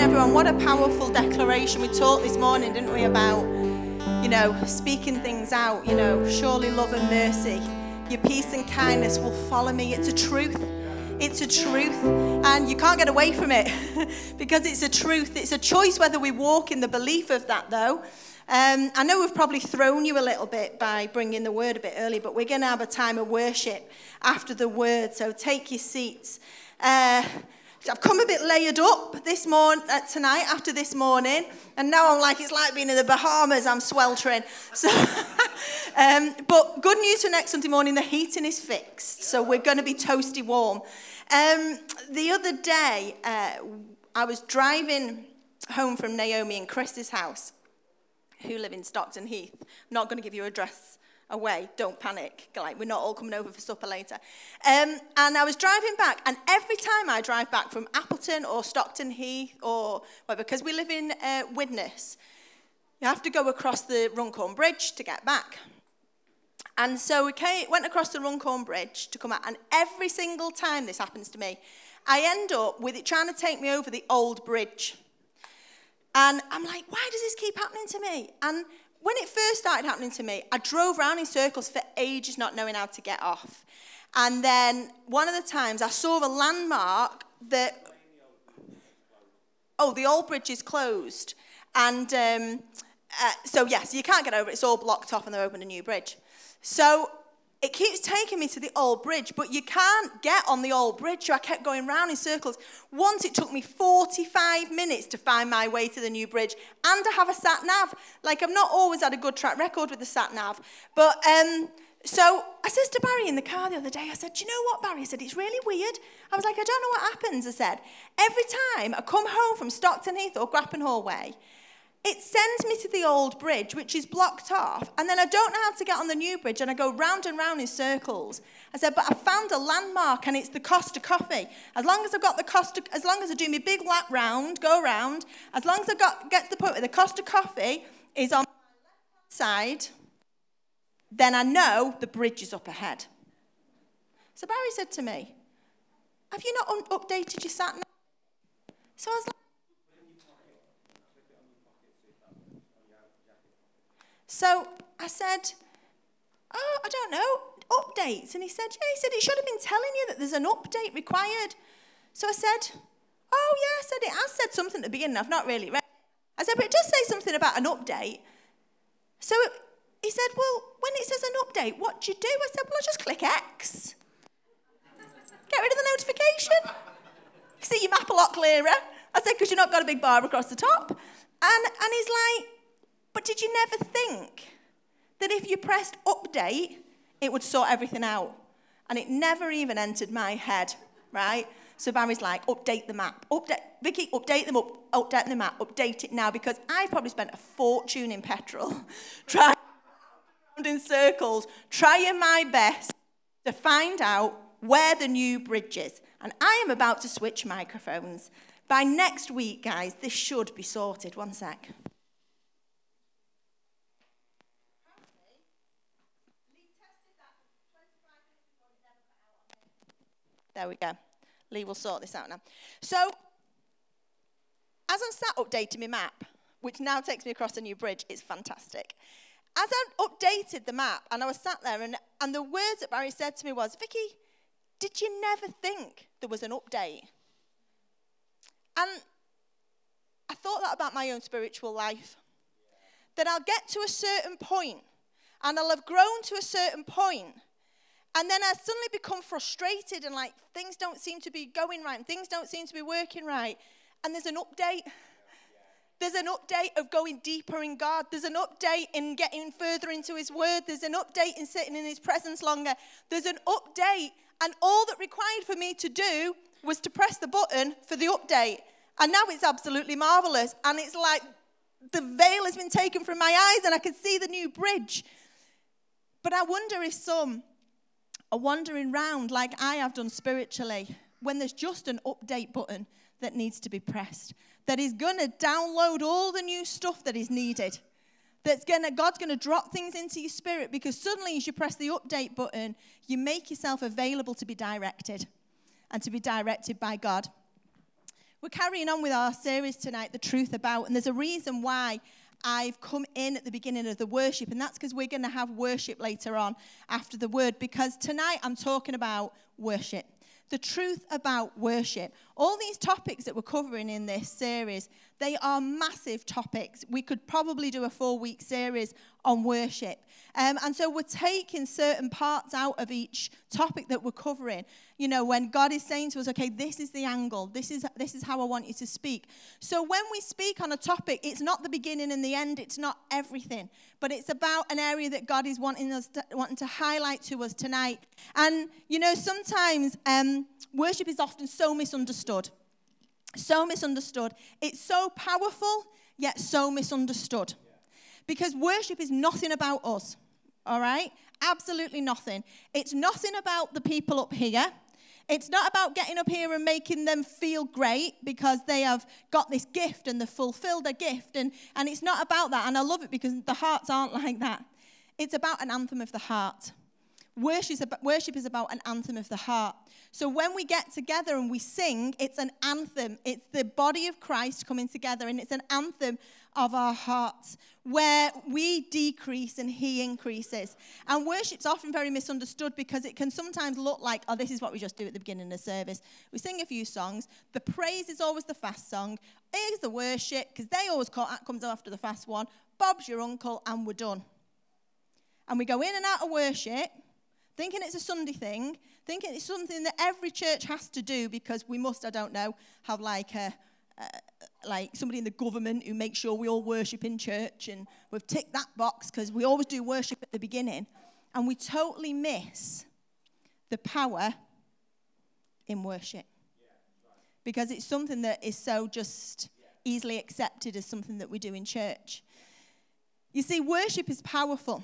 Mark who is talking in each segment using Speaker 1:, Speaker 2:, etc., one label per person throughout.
Speaker 1: everyone. What a powerful declaration. We talked this morning, didn't we, about, you know, speaking things out, you know, surely love and mercy, your peace and kindness will follow me. It's a truth. It's a truth, and you can't get away from it because it's a truth. It's a choice whether we walk in the belief of that, though. Um, I know we've probably thrown you a little bit by bringing the word a bit early, but we're going to have a time of worship after the word, so take your seats. Uh, I've come a bit layered up this morning, uh, tonight after this morning, and now I'm like, it's like being in the Bahamas, I'm sweltering. So, um, but good news for next Sunday morning, the heating is fixed, so we're going to be toasty warm. Um, the other day, uh, I was driving home from Naomi and Chris's house, who live in Stockton Heath. I'm not going to give you address away. Don't panic. Like, we're not all coming over for supper later. Um, and I was driving back, and every time I drive back from Appleton or Stockton Heath, or well, because we live in uh, Widnes, you have to go across the Runcorn Bridge to get back. And so we came, went across the Runcorn Bridge to come out, and every single time this happens to me, I end up with it trying to take me over the old bridge. And I'm like, why does this keep happening to me? And when it first started happening to me, I drove around in circles for ages not knowing how to get off. And then one of the times I saw a landmark that, oh, the old bridge is closed. And um, uh, so, yes, you can't get over it. It's all blocked off and they're opening a new bridge. So it keeps taking me to the old bridge, but you can't get on the old bridge. So I kept going round in circles. Once it took me 45 minutes to find my way to the new bridge and to have a sat nav. Like I've not always had a good track record with the sat nav. But um, so I said to Barry in the car the other day, I said, Do you know what, Barry? I said, It's really weird. I was like, I don't know what happens. I said, Every time I come home from Stockton Heath or Grappenhall Way, it sends me to the old bridge, which is blocked off, and then I don't know how to get on the new bridge, and I go round and round in circles. I said, but I found a landmark, and it's the Costa Coffee. As long as I've got the Costa, as long as I do my big lap round, go round, as long as I got get to the point where the Costa Coffee is on the side, then I know the bridge is up ahead. So Barry said to me, "Have you not un- updated your sat nav?" So I was like. So I said, Oh, I don't know, updates. And he said, Yeah, he said, it should have been telling you that there's an update required. So I said, Oh, yeah, I said, it has said something at the beginning. I've not really read. I said, But it does say something about an update. So he said, Well, when it says an update, what do you do? I said, Well, I just click X. Get rid of the notification. See your map a lot clearer. I said, Because you've not got a big bar across the top. And, and he's like, but did you never think that if you pressed update, it would sort everything out? And it never even entered my head, right? So Barry's like, update the map. Update, Vicky, update them up, update the map, update it now because I probably spent a fortune in petrol trying in circles, trying my best to find out where the new bridge is. And I am about to switch microphones. By next week, guys, this should be sorted. One sec. There we go. Lee will sort this out now. So, as I'm sat updating my map, which now takes me across a new bridge, it's fantastic. As I updated the map and I was sat there, and, and the words that Barry said to me was, Vicky, did you never think there was an update? And I thought that about my own spiritual life. That I'll get to a certain point and I'll have grown to a certain point and then I suddenly become frustrated and like things don't seem to be going right and things don't seem to be working right. And there's an update. There's an update of going deeper in God. There's an update in getting further into His Word. There's an update in sitting in His presence longer. There's an update. And all that required for me to do was to press the button for the update. And now it's absolutely marvelous. And it's like the veil has been taken from my eyes and I can see the new bridge. But I wonder if some are wandering round like I have done spiritually when there's just an update button that needs to be pressed, that is going to download all the new stuff that is needed. That's gonna, God's going to drop things into your spirit because suddenly, as you press the update button, you make yourself available to be directed and to be directed by God. We're carrying on with our series tonight, The Truth About, and there's a reason why I've come in at the beginning of the worship, and that's because we're going to have worship later on after the word, because tonight I'm talking about worship. The truth about worship. All these topics that we're covering in this series, they are massive topics. We could probably do a four week series on worship. Um, and so we're taking certain parts out of each topic that we're covering. You know, when God is saying to us, okay, this is the angle, this is, this is how I want you to speak. So when we speak on a topic, it's not the beginning and the end, it's not everything, but it's about an area that God is wanting, us to, wanting to highlight to us tonight. And, you know, sometimes um, worship is often so misunderstood. So misunderstood. It's so powerful, yet so misunderstood. Because worship is nothing about us, all right? Absolutely nothing. It's nothing about the people up here. It's not about getting up here and making them feel great because they have got this gift and they've fulfilled a gift. And, and it's not about that. And I love it because the hearts aren't like that. It's about an anthem of the heart. Worship is, about, an anthem of the heart. So when we get together and we sing, it's an anthem. It's the body of Christ coming together, and it's an anthem of our hearts where we decrease and He increases. And worship's often very misunderstood because it can sometimes look like, oh, this is what we just do at the beginning of the service. We sing a few songs. The praise is always the fast song. Here's the worship because they always call, that comes after the fast one. Bob's your uncle, and we're done. And we go in and out of worship thinking it's a Sunday thing, thinking it's something that every church has to do because we must, I don't know, have like a, uh, like somebody in the government who makes sure we all worship in church and we've ticked that box because we always do worship at the beginning and we totally miss the power in worship because it's something that is so just easily accepted as something that we do in church. You see, worship is powerful.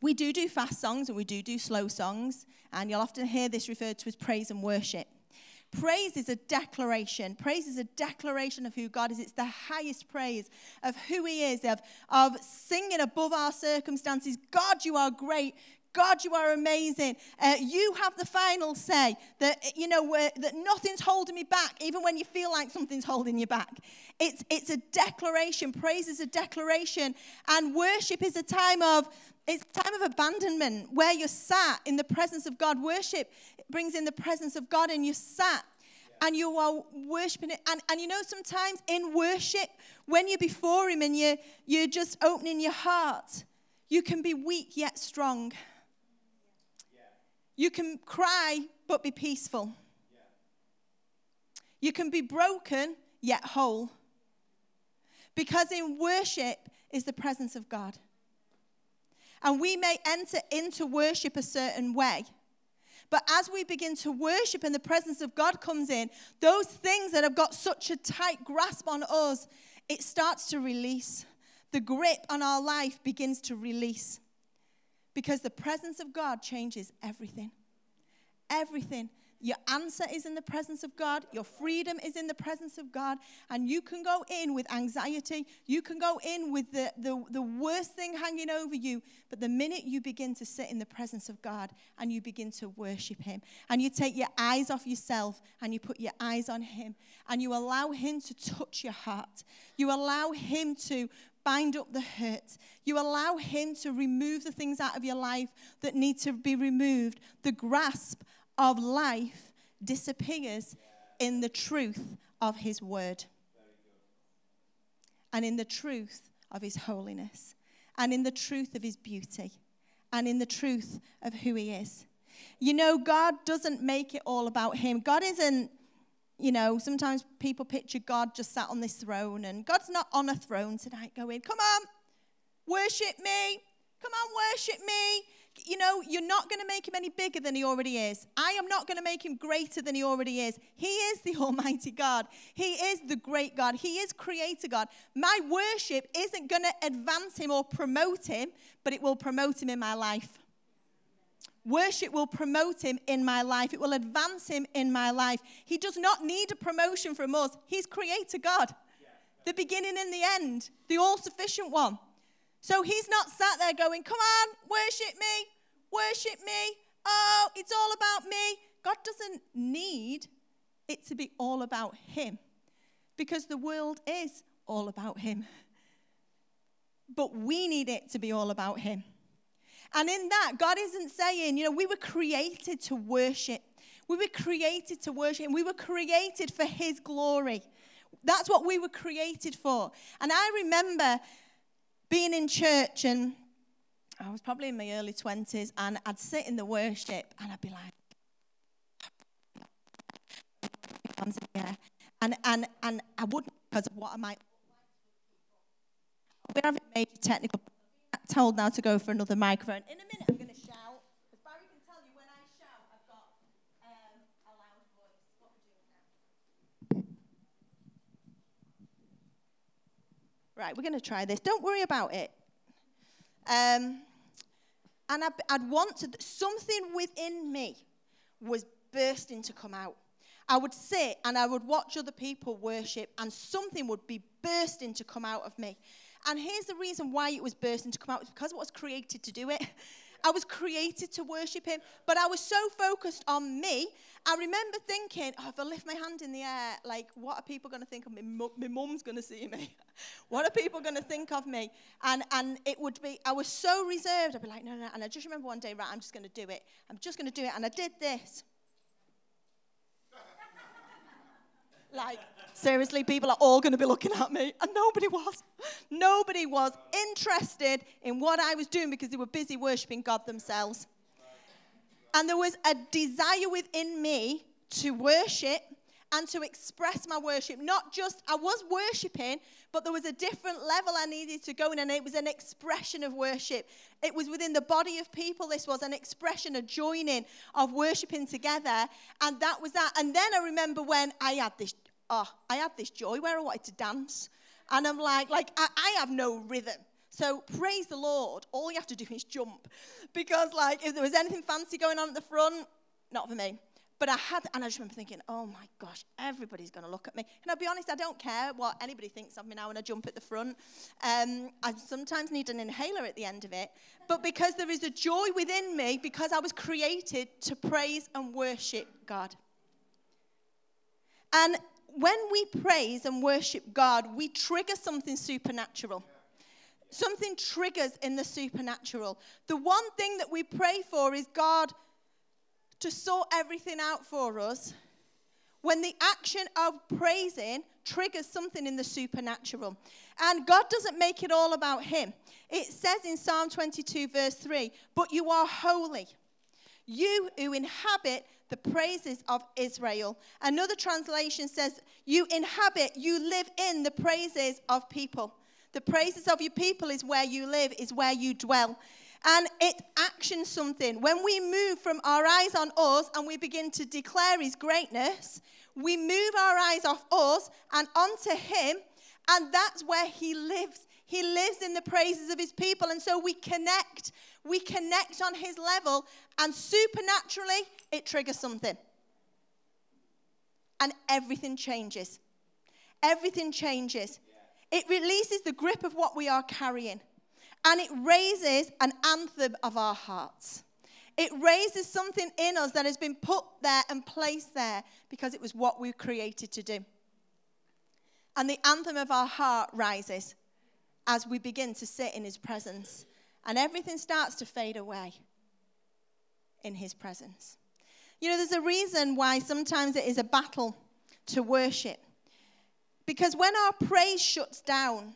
Speaker 1: We do do fast songs and we do do slow songs, and you'll often hear this referred to as praise and worship. Praise is a declaration. Praise is a declaration of who God is. It's the highest praise of who He is, of, of singing above our circumstances. God, you are great. God, you are amazing. Uh, you have the final say that, you know, that nothing's holding me back, even when you feel like something's holding you back. It's, it's a declaration. Praise is a declaration. And worship is a time of it's a time of abandonment where you're sat in the presence of God. Worship brings in the presence of God, and you're sat and you are worshiping it. And, and you know, sometimes in worship, when you're before Him and you're, you're just opening your heart, you can be weak yet strong. You can cry but be peaceful. You can be broken yet whole. Because in worship is the presence of God. And we may enter into worship a certain way. But as we begin to worship and the presence of God comes in, those things that have got such a tight grasp on us, it starts to release. The grip on our life begins to release. Because the presence of God changes everything. Everything. Your answer is in the presence of God. Your freedom is in the presence of God. And you can go in with anxiety. You can go in with the, the, the worst thing hanging over you. But the minute you begin to sit in the presence of God and you begin to worship Him, and you take your eyes off yourself and you put your eyes on Him, and you allow Him to touch your heart, you allow Him to bind up the hurt. You allow Him to remove the things out of your life that need to be removed. The grasp of life disappears in the truth of His word and in the truth of His holiness and in the truth of His beauty and in the truth of who He is. You know, God doesn't make it all about Him. God isn't, you know, sometimes people picture God just sat on this throne, and God's not on a throne tonight going, Come on, worship me. Come on, worship me you know, you're not going to make him any bigger than he already is. I am not going to make him greater than he already is. He is the Almighty God. He is the great God. He is Creator God. My worship isn't going to advance him or promote him, but it will promote him in my life. Worship will promote him in my life. It will advance him in my life. He does not need a promotion from us. He's Creator God, the beginning and the end, the all sufficient one. So he's not sat there going, Come on, worship me, worship me. Oh, it's all about me. God doesn't need it to be all about Him because the world is all about Him. But we need it to be all about Him. And in that, God isn't saying, you know, we were created to worship. We were created to worship, and we were created for His glory. That's what we were created for. And I remember being in church, and I was probably in my early 20s, and I'd sit in the worship, and I'd be like, and, and, and I wouldn't because of what I might we're having major technical told now to go for another microphone. In a minute, I'm going to shout. Because Barry can tell you when I shout, I've got um, a loud voice. What we're doing now. Right, we're going to try this. Don't worry about it. Um, and I'd, I'd want to, something within me was bursting to come out. I would sit and I would watch other people worship, and something would be bursting to come out of me. And here's the reason why it was bursting to come out. It's because I was created to do it. I was created to worship him, but I was so focused on me. I remember thinking, oh, if I lift my hand in the air, like, what are people going to think of me? My mum's going to see me. what are people going to think of me? And, and it would be, I was so reserved. I'd be like, no, no, no. And I just remember one day, right, I'm just going to do it. I'm just going to do it. And I did this. Like, Seriously, people are all going to be looking at me. And nobody was. Nobody was interested in what I was doing because they were busy worshiping God themselves. And there was a desire within me to worship and to express my worship. Not just, I was worshiping, but there was a different level I needed to go in, and it was an expression of worship. It was within the body of people, this was an expression, a joining of worshiping together, and that was that. And then I remember when I had this oh, I had this joy where I wanted to dance. And I'm like, like I, I have no rhythm. So praise the Lord. All you have to do is jump. Because like if there was anything fancy going on at the front, not for me. But I had, and I just remember thinking, oh my gosh, everybody's going to look at me. And I'll be honest, I don't care what anybody thinks of me now when I jump at the front. Um, I sometimes need an inhaler at the end of it. But because there is a joy within me, because I was created to praise and worship God. And when we praise and worship God, we trigger something supernatural. Something triggers in the supernatural. The one thing that we pray for is God to sort everything out for us. When the action of praising triggers something in the supernatural. And God doesn't make it all about Him. It says in Psalm 22, verse 3 But you are holy, you who inhabit the praises of Israel. Another translation says, You inhabit, you live in the praises of people. The praises of your people is where you live, is where you dwell. And it actions something. When we move from our eyes on us and we begin to declare his greatness, we move our eyes off us and onto him, and that's where he lives. He lives in the praises of his people. And so we connect. We connect on his level, and supernaturally, it triggers something. And everything changes. Everything changes. It releases the grip of what we are carrying, and it raises an anthem of our hearts. It raises something in us that has been put there and placed there because it was what we were created to do. And the anthem of our heart rises as we begin to sit in his presence. And everything starts to fade away in his presence. You know, there's a reason why sometimes it is a battle to worship. Because when our praise shuts down,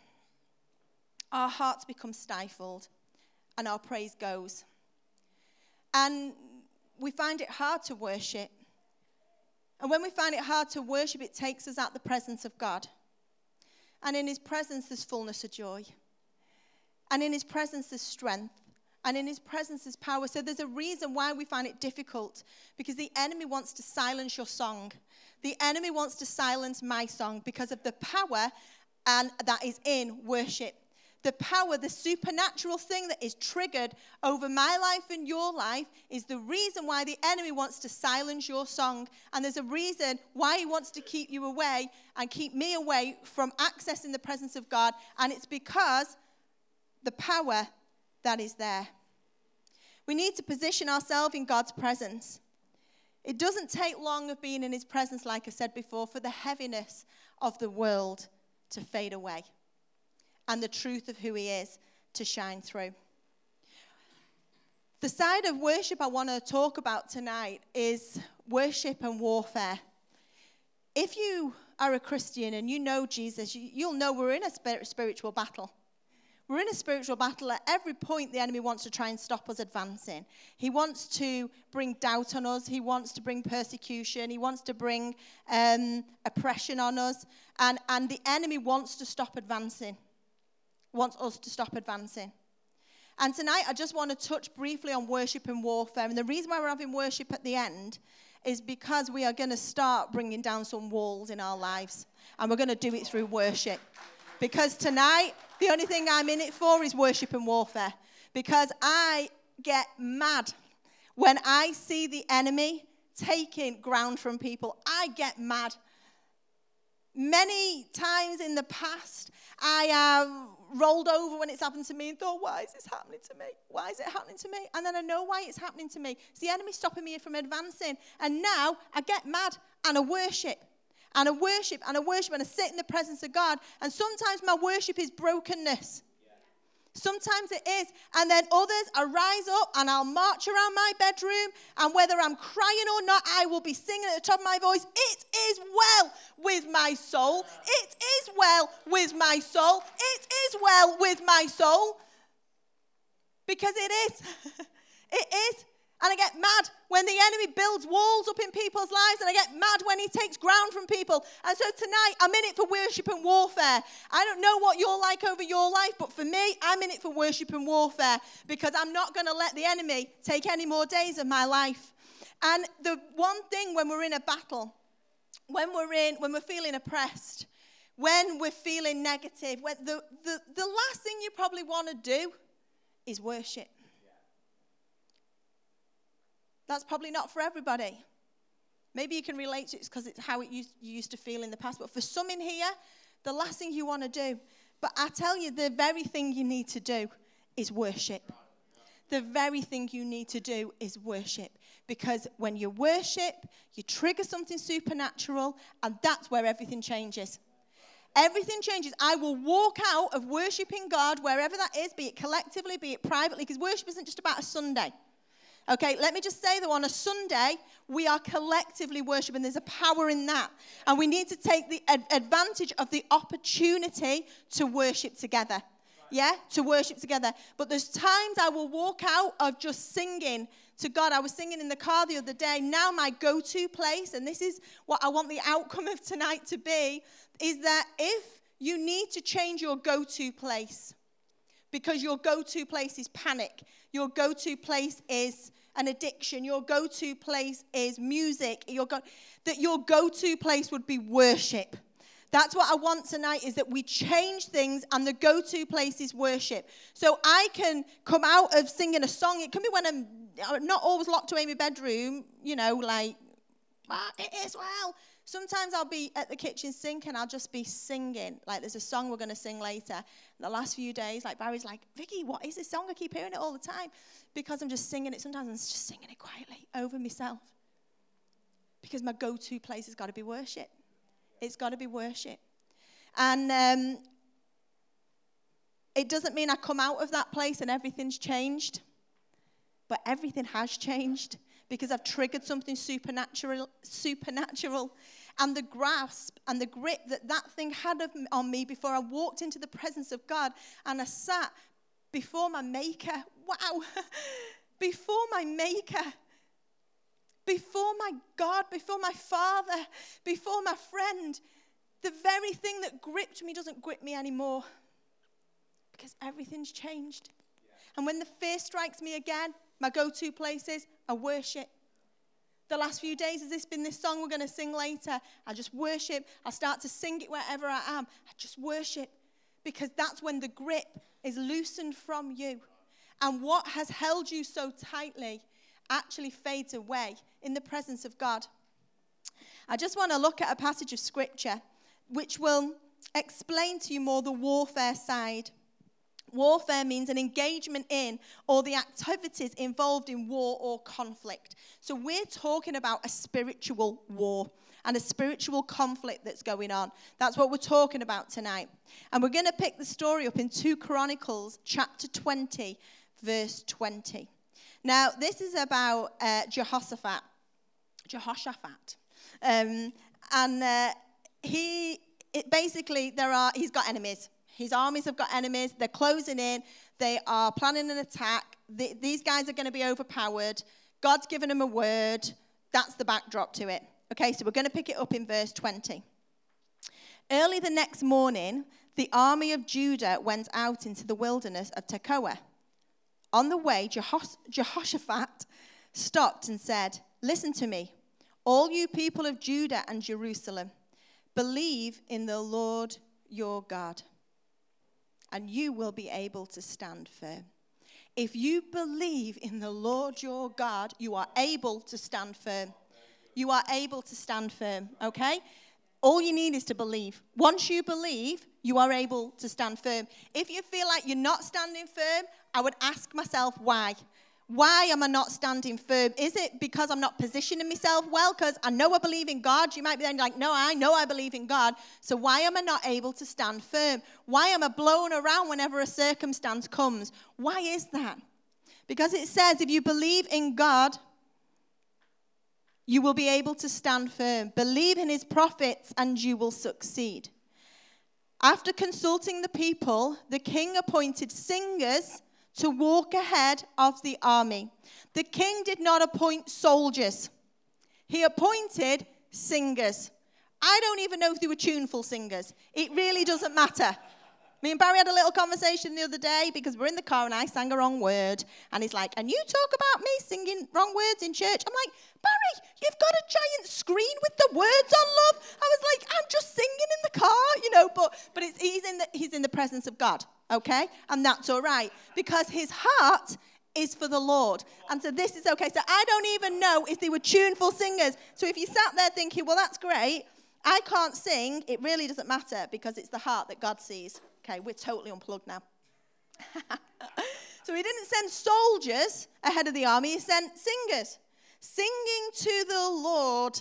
Speaker 1: our hearts become stifled and our praise goes. And we find it hard to worship. And when we find it hard to worship, it takes us out the presence of God. And in his presence, there's fullness of joy. And in his presence, there's strength. And in his presence, there's power. So there's a reason why we find it difficult because the enemy wants to silence your song. The enemy wants to silence my song because of the power and that is in worship. The power, the supernatural thing that is triggered over my life and your life is the reason why the enemy wants to silence your song. And there's a reason why he wants to keep you away and keep me away from accessing the presence of God. And it's because the power that is there. We need to position ourselves in God's presence. It doesn't take long of being in his presence, like I said before, for the heaviness of the world to fade away and the truth of who he is to shine through. The side of worship I want to talk about tonight is worship and warfare. If you are a Christian and you know Jesus, you'll know we're in a spiritual battle. We're in a spiritual battle. At every point, the enemy wants to try and stop us advancing. He wants to bring doubt on us. He wants to bring persecution. He wants to bring um, oppression on us. And, and the enemy wants to stop advancing, wants us to stop advancing. And tonight, I just want to touch briefly on worship and warfare. And the reason why we're having worship at the end is because we are going to start bringing down some walls in our lives. And we're going to do it through worship. Because tonight, the only thing I'm in it for is worship and warfare. Because I get mad when I see the enemy taking ground from people. I get mad. Many times in the past, I have rolled over when it's happened to me and thought, why is this happening to me? Why is it happening to me? And then I know why it's happening to me. It's the enemy stopping me from advancing. And now I get mad and I worship and I worship and I worship and I sit in the presence of God. And sometimes my worship is brokenness. Sometimes it is. And then others, I rise up and I'll march around my bedroom. And whether I'm crying or not, I will be singing at the top of my voice. It is well with my soul. It is well with my soul. It is well with my soul. Because it is. it is. And I get mad when the enemy builds walls up in people's lives, and I get mad when he takes ground from people. And so tonight, I'm in it for worship and warfare. I don't know what you're like over your life, but for me, I'm in it for worship and warfare because I'm not going to let the enemy take any more days of my life. And the one thing when we're in a battle, when we're in, when we're feeling oppressed, when we're feeling negative, when the, the, the last thing you probably want to do is worship. That's probably not for everybody. Maybe you can relate to it because it's how it used, you used to feel in the past. But for some in here, the last thing you want to do, but I tell you, the very thing you need to do is worship. The very thing you need to do is worship. Because when you worship, you trigger something supernatural, and that's where everything changes. Everything changes. I will walk out of worshiping God wherever that is, be it collectively, be it privately, because worship isn't just about a Sunday. Okay, let me just say that on a Sunday, we are collectively worshiping. There's a power in that. And we need to take the ad- advantage of the opportunity to worship together. Yeah, to worship together. But there's times I will walk out of just singing to God. I was singing in the car the other day. Now, my go to place, and this is what I want the outcome of tonight to be, is that if you need to change your go to place, because your go to place is panic, your go to place is an addiction, your go to place is music, your go- that your go to place would be worship. That's what I want tonight is that we change things and the go to place is worship. So I can come out of singing a song. It can be when I'm not always locked away in my bedroom, you know, like, ah, it is well. Sometimes I'll be at the kitchen sink and I'll just be singing. Like there's a song we're going to sing later. the last few days, like Barry's like, Vicky, what is this song? I keep hearing it all the time. Because I'm just singing it. Sometimes I'm just singing it quietly over myself. Because my go to place has got to be worship. It's got to be worship. And um, it doesn't mean I come out of that place and everything's changed, but everything has changed because I've triggered something supernatural, supernatural and the grasp and the grip that that thing had on me before I walked into the presence of God and I sat before my Maker. Wow. before my Maker. Before my God, before my Father, before my friend. The very thing that gripped me doesn't grip me anymore because everything's changed. And when the fear strikes me again, my go to place is I worship the last few days has this been this song we're going to sing later. I just worship. I start to sing it wherever I am. I just worship because that's when the grip is loosened from you. And what has held you so tightly actually fades away in the presence of God. I just want to look at a passage of scripture which will explain to you more the warfare side. Warfare means an engagement in or the activities involved in war or conflict. So we're talking about a spiritual war and a spiritual conflict that's going on. That's what we're talking about tonight. And we're going to pick the story up in 2 Chronicles chapter 20, verse 20. Now, this is about uh, Jehoshaphat. Jehoshaphat. Um, and uh, he, basically, there are, he's got enemies. His armies have got enemies. They're closing in. They are planning an attack. The, these guys are going to be overpowered. God's given them a word. That's the backdrop to it. Okay, so we're going to pick it up in verse 20. Early the next morning, the army of Judah went out into the wilderness of Tekoa. On the way, Jehos- Jehoshaphat stopped and said, Listen to me, all you people of Judah and Jerusalem, believe in the Lord your God, and you will be able to stand firm. If you believe in the Lord your God, you are able to stand firm. You are able to stand firm, okay? All you need is to believe. Once you believe, you are able to stand firm. If you feel like you're not standing firm, I would ask myself why. Why am I not standing firm? Is it because I'm not positioning myself well? Because I know I believe in God. You might be then like, no, I know I believe in God. So why am I not able to stand firm? Why am I blown around whenever a circumstance comes? Why is that? Because it says if you believe in God, you will be able to stand firm. Believe in his prophets and you will succeed. After consulting the people, the king appointed singers to walk ahead of the army. The king did not appoint soldiers, he appointed singers. I don't even know if they were tuneful singers. It really doesn't matter. Me and Barry had a little conversation the other day because we're in the car and I sang a wrong word. And he's like, And you talk about me singing wrong words in church? I'm like, Barry, you've got a giant screen with the words on love. I was like, I'm just singing in the car, you know, but, but he's, in the, he's in the presence of God, okay? And that's all right because his heart is for the Lord. And so this is okay. So I don't even know if they were tuneful singers. So if you sat there thinking, well, that's great, I can't sing, it really doesn't matter because it's the heart that God sees. Okay, we're totally unplugged now. so he didn't send soldiers ahead of the army, he sent singers, singing to the Lord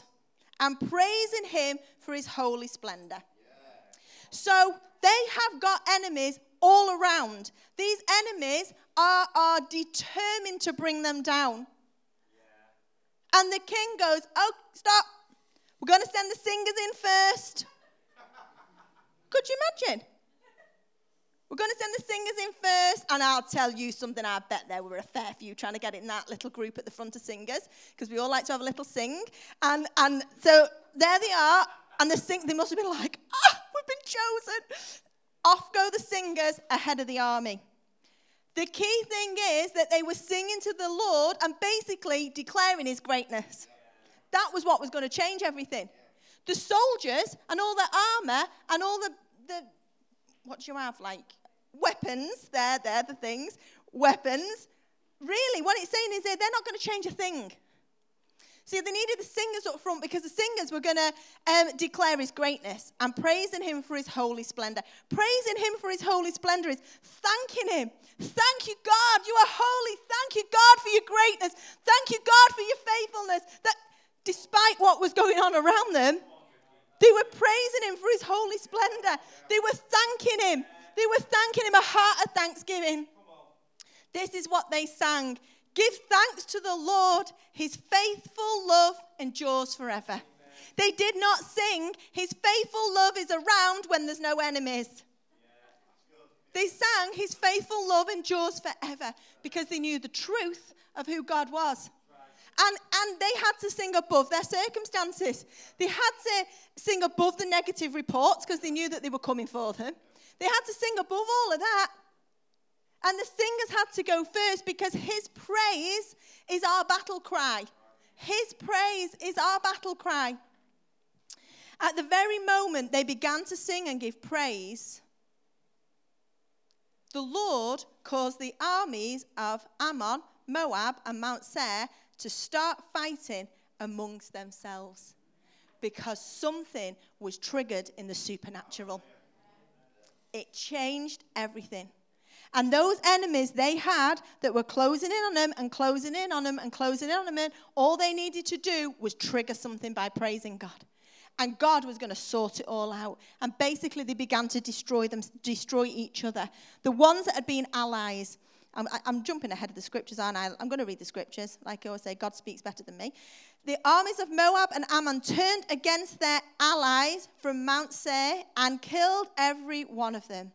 Speaker 1: and praising him for his holy splendor. Yeah. So they have got enemies all around. These enemies are, are determined to bring them down. Yeah. And the king goes, Oh, stop. We're going to send the singers in first. Could you imagine? We're going to send the singers in first, and I'll tell you something. I bet there were a fair few trying to get in that little group at the front of singers because we all like to have a little sing. And, and so there they are, and the sing, they must have been like, ah, we've been chosen. Off go the singers ahead of the army. The key thing is that they were singing to the Lord and basically declaring his greatness. That was what was going to change everything. The soldiers and all the armor and all the, the what do you have? Like weapons, there, they're the things, weapons. Really, what it's saying is they're not going to change a thing. See, they needed the singers up front because the singers were going to um, declare his greatness and praising him for his holy splendor. Praising him for his holy splendor is thanking him. Thank you, God, you are holy. Thank you, God, for your greatness. Thank you, God, for your faithfulness. That despite what was going on around them, they were praising him for his holy splendor. They were thanking him. They were thanking him a heart of thanksgiving. This is what they sang Give thanks to the Lord, his faithful love endures forever. They did not sing, His faithful love is around when there's no enemies. They sang, His faithful love endures forever because they knew the truth of who God was. And, and they had to sing above their circumstances. They had to sing above the negative reports because they knew that they were coming for them. They had to sing above all of that. And the singers had to go first because his praise is our battle cry. His praise is our battle cry. At the very moment they began to sing and give praise, the Lord caused the armies of Ammon, Moab, and Mount Seir to start fighting amongst themselves because something was triggered in the supernatural. It changed everything. And those enemies they had that were closing in on them and closing in on them and closing in on them, all they needed to do was trigger something by praising God. And God was going to sort it all out. And basically, they began to destroy them, destroy each other. The ones that had been allies, I'm, I'm, jumping ahead of the scriptures, aren't I? I'm going to read the scriptures. Like I always say, God speaks better than me. The armies of Moab and Ammon turned against their allies from Mount Seir and killed every one of them.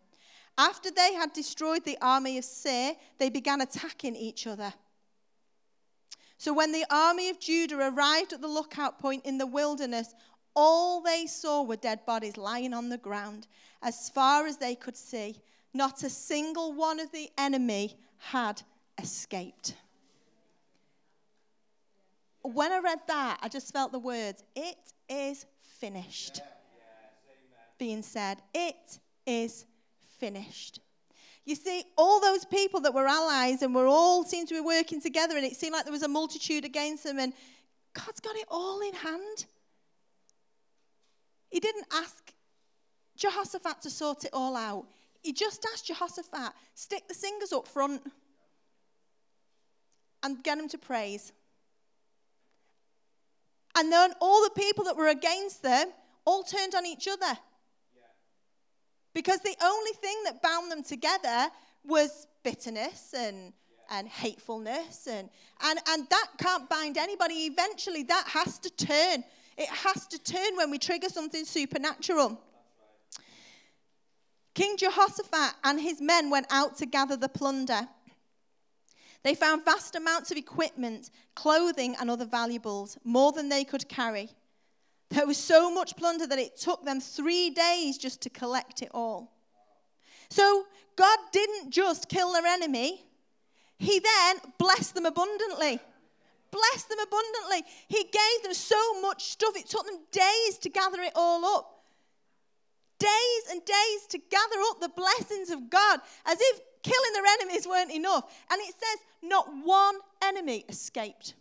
Speaker 1: After they had destroyed the army of Seir, they began attacking each other. So when the army of Judah arrived at the lookout point in the wilderness, all they saw were dead bodies lying on the ground as far as they could see. Not a single one of the enemy had escaped. When I read that, I just felt the words, it is finished, being said. It is finished. You see, all those people that were allies and were all seemed to be working together, and it seemed like there was a multitude against them, and God's got it all in hand. He didn't ask Jehoshaphat to sort it all out. He just asked Jehoshaphat, stick the singers up front and get them to praise. And then all the people that were against them all turned on each other. Because the only thing that bound them together was bitterness and, and hatefulness. And, and, and that can't bind anybody. Eventually, that has to turn. It has to turn when we trigger something supernatural. King Jehoshaphat and his men went out to gather the plunder. They found vast amounts of equipment, clothing, and other valuables, more than they could carry. There was so much plunder that it took them three days just to collect it all. So God didn't just kill their enemy, He then blessed them abundantly. Blessed them abundantly. He gave them so much stuff, it took them days to gather it all up. Days and days to gather up the blessings of God as if killing their enemies weren't enough. And it says, not one enemy escaped.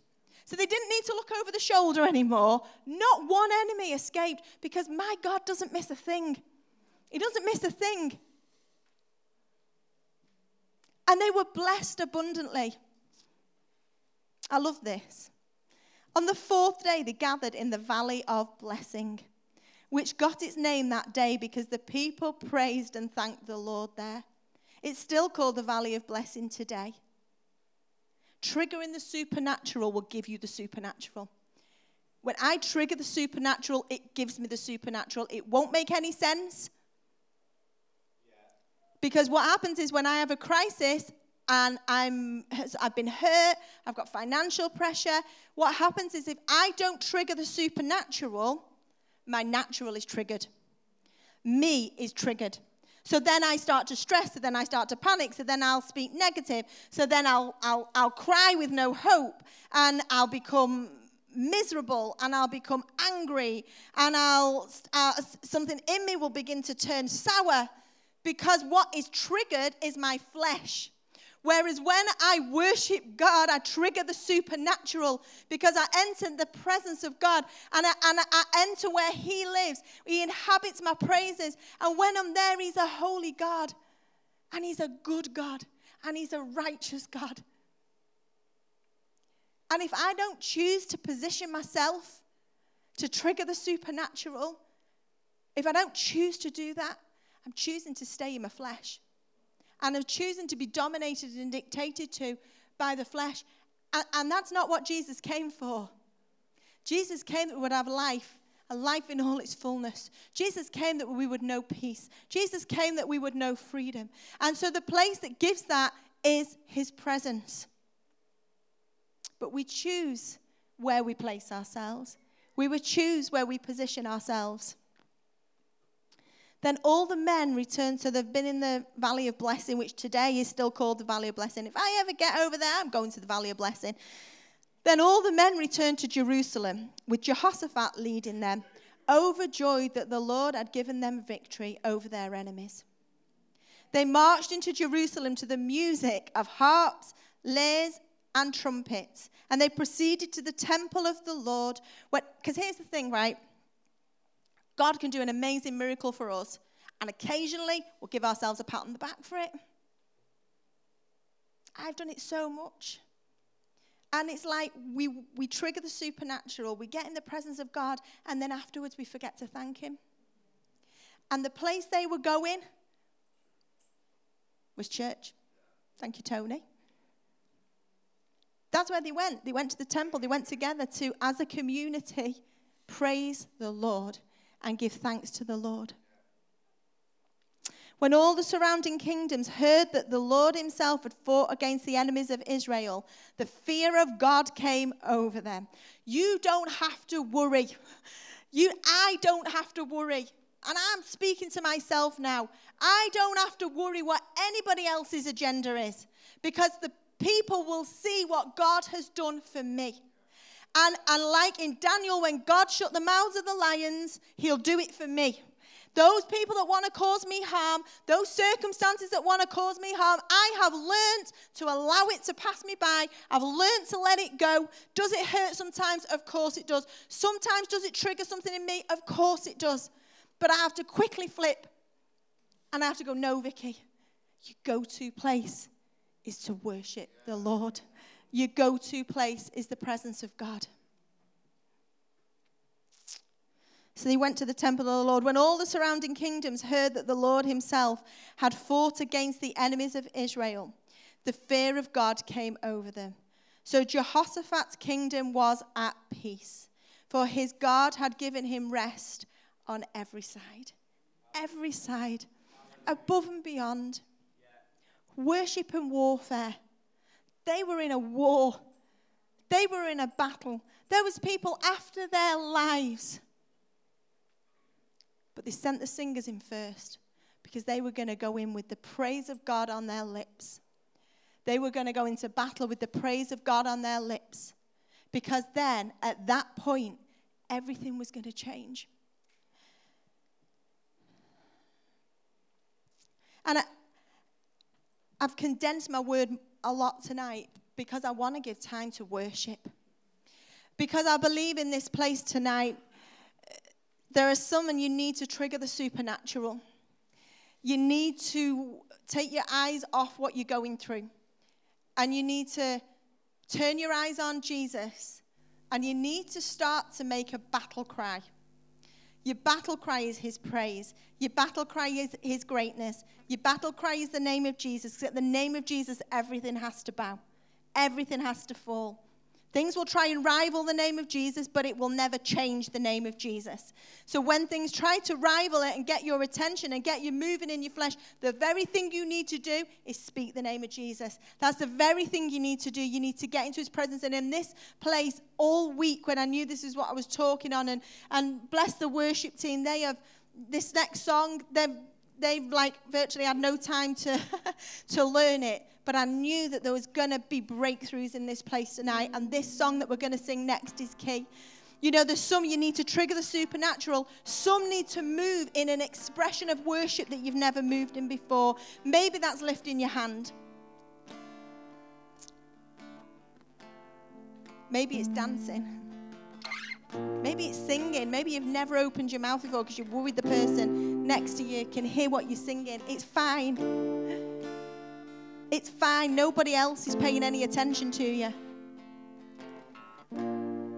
Speaker 1: So they didn't need to look over the shoulder anymore. Not one enemy escaped because my God doesn't miss a thing. He doesn't miss a thing. And they were blessed abundantly. I love this. On the fourth day, they gathered in the valley of blessing, which got its name that day because the people praised and thanked the Lord there. It's still called the valley of blessing today. Triggering the supernatural will give you the supernatural. When I trigger the supernatural, it gives me the supernatural. It won't make any sense. Because what happens is when I have a crisis and I'm, I've been hurt, I've got financial pressure, what happens is if I don't trigger the supernatural, my natural is triggered. Me is triggered. So then I start to stress, so then I start to panic, so then I'll speak negative, so then I'll, I'll, I'll cry with no hope, and I'll become miserable, and I'll become angry, and I'll, uh, something in me will begin to turn sour because what is triggered is my flesh. Whereas when I worship God, I trigger the supernatural because I enter the presence of God and I, and I enter where He lives. He inhabits my praises. And when I'm there, He's a holy God and He's a good God and He's a righteous God. And if I don't choose to position myself to trigger the supernatural, if I don't choose to do that, I'm choosing to stay in my flesh and of choosing to be dominated and dictated to by the flesh. And, and that's not what Jesus came for. Jesus came that we would have life, a life in all its fullness. Jesus came that we would know peace. Jesus came that we would know freedom. And so the place that gives that is his presence. But we choose where we place ourselves. We would choose where we position ourselves. Then all the men returned. So they've been in the Valley of Blessing, which today is still called the Valley of Blessing. If I ever get over there, I'm going to the Valley of Blessing. Then all the men returned to Jerusalem, with Jehoshaphat leading them, overjoyed that the Lord had given them victory over their enemies. They marched into Jerusalem to the music of harps, lyres, and trumpets, and they proceeded to the temple of the Lord. Because here's the thing, right? God can do an amazing miracle for us, and occasionally we'll give ourselves a pat on the back for it. I've done it so much. And it's like we, we trigger the supernatural, we get in the presence of God, and then afterwards we forget to thank Him. And the place they were going was church. Thank you, Tony. That's where they went. They went to the temple. They went together to, as a community, praise the Lord and give thanks to the Lord. When all the surrounding kingdoms heard that the Lord himself had fought against the enemies of Israel, the fear of God came over them. You don't have to worry. You, I don't have to worry. And I'm speaking to myself now. I don't have to worry what anybody else's agenda is because the people will see what God has done for me. And, and like in Daniel, when God shut the mouths of the lions, he'll do it for me. Those people that want to cause me harm, those circumstances that want to cause me harm, I have learned to allow it to pass me by. I've learned to let it go. Does it hurt sometimes? Of course it does. Sometimes does it trigger something in me? Of course it does. But I have to quickly flip and I have to go, no, Vicky, your go to place is to worship the Lord. Your go to place is the presence of God. So they went to the temple of the Lord. When all the surrounding kingdoms heard that the Lord himself had fought against the enemies of Israel, the fear of God came over them. So Jehoshaphat's kingdom was at peace, for his God had given him rest on every side. Every side, above and beyond. Worship and warfare. They were in a war. They were in a battle. There was people after their lives but they sent the singers in first because they were going to go in with the praise of God on their lips. They were going to go into battle with the praise of God on their lips. Because then, at that point, everything was going to change. And I, I've condensed my word a lot tonight because I want to give time to worship. Because I believe in this place tonight there are some, and you need to trigger the supernatural. You need to take your eyes off what you're going through. And you need to turn your eyes on Jesus. And you need to start to make a battle cry. Your battle cry is his praise. Your battle cry is his greatness. Your battle cry is the name of Jesus. At the name of Jesus, everything has to bow, everything has to fall. Things will try and rival the name of Jesus, but it will never change the name of Jesus. So when things try to rival it and get your attention and get you moving in your flesh, the very thing you need to do is speak the name of Jesus. That's the very thing you need to do. You need to get into his presence. And in this place, all week, when I knew this is what I was talking on, and, and bless the worship team, they have this next song, they've they've like virtually had no time to to learn it but i knew that there was going to be breakthroughs in this place tonight and this song that we're going to sing next is key. You know there's some you need to trigger the supernatural some need to move in an expression of worship that you've never moved in before. Maybe that's lifting your hand. Maybe it's dancing Maybe it's singing. Maybe you've never opened your mouth before because you're worried the person next to you can hear what you're singing. It's fine. It's fine. Nobody else is paying any attention to you.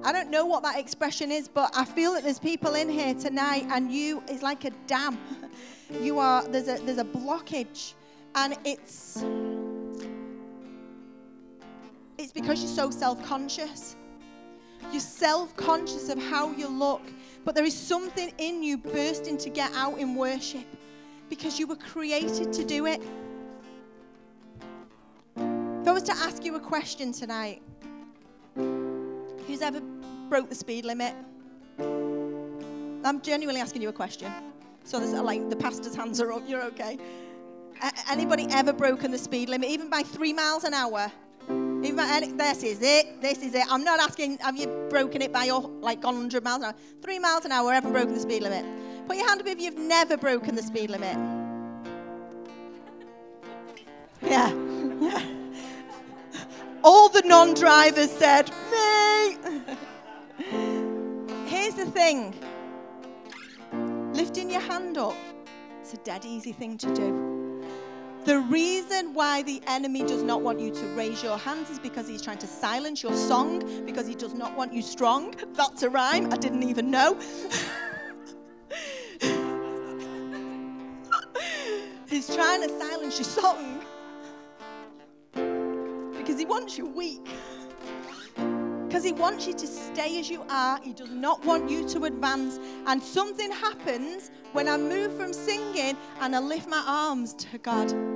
Speaker 1: I don't know what that expression is, but I feel that there's people in here tonight and you is like a dam. You are there's a there's a blockage and it's it's because you're so self-conscious. You're self conscious of how you look, but there is something in you bursting to get out in worship because you were created to do it. If I was to ask you a question tonight, who's ever broke the speed limit? I'm genuinely asking you a question. So there's like the pastor's hands are up, you're okay. Anybody ever broken the speed limit, even by three miles an hour? This is it. This is it. I'm not asking, have you broken it by your, like gone 100 miles an hour? Three miles an hour, haven't broken the speed limit. Put your hand up if you've never broken the speed limit. Yeah. Yeah. All the non drivers said, me. Here's the thing lifting your hand up, it's a dead easy thing to do. The reason why the enemy does not want you to raise your hands is because he's trying to silence your song, because he does not want you strong. That's a rhyme, I didn't even know. he's trying to silence your song because he wants you weak. Because he wants you to stay as you are. He does not want you to advance. And something happens when I move from singing and I lift my arms to God.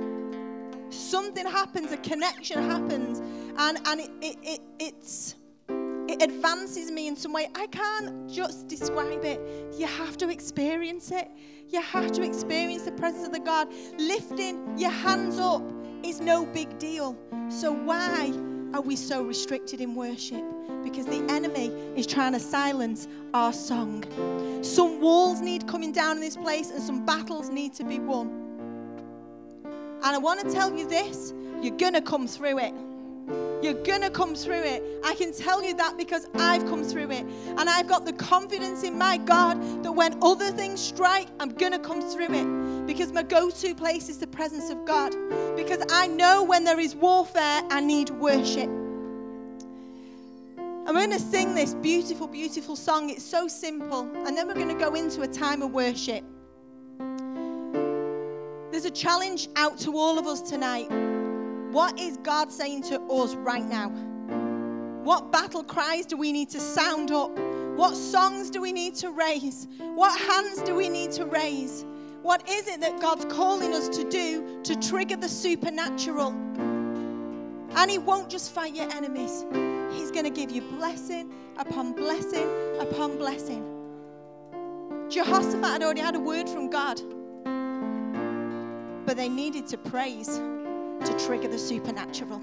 Speaker 1: Something happens, a connection happens, and, and it, it, it, it's, it advances me in some way. I can't just describe it. You have to experience it. You have to experience the presence of the God. Lifting your hands up is no big deal. So, why are we so restricted in worship? Because the enemy is trying to silence our song. Some walls need coming down in this place, and some battles need to be won. And I want to tell you this you're going to come through it. You're going to come through it. I can tell you that because I've come through it. And I've got the confidence in my God that when other things strike, I'm going to come through it. Because my go to place is the presence of God. Because I know when there is warfare, I need worship. I'm going to sing this beautiful, beautiful song. It's so simple. And then we're going to go into a time of worship. There's a challenge out to all of us tonight. What is God saying to us right now? What battle cries do we need to sound up? What songs do we need to raise? What hands do we need to raise? What is it that God's calling us to do to trigger the supernatural? And He won't just fight your enemies, He's going to give you blessing upon blessing upon blessing. Jehoshaphat had already had a word from God, but they needed to praise to trigger the supernatural.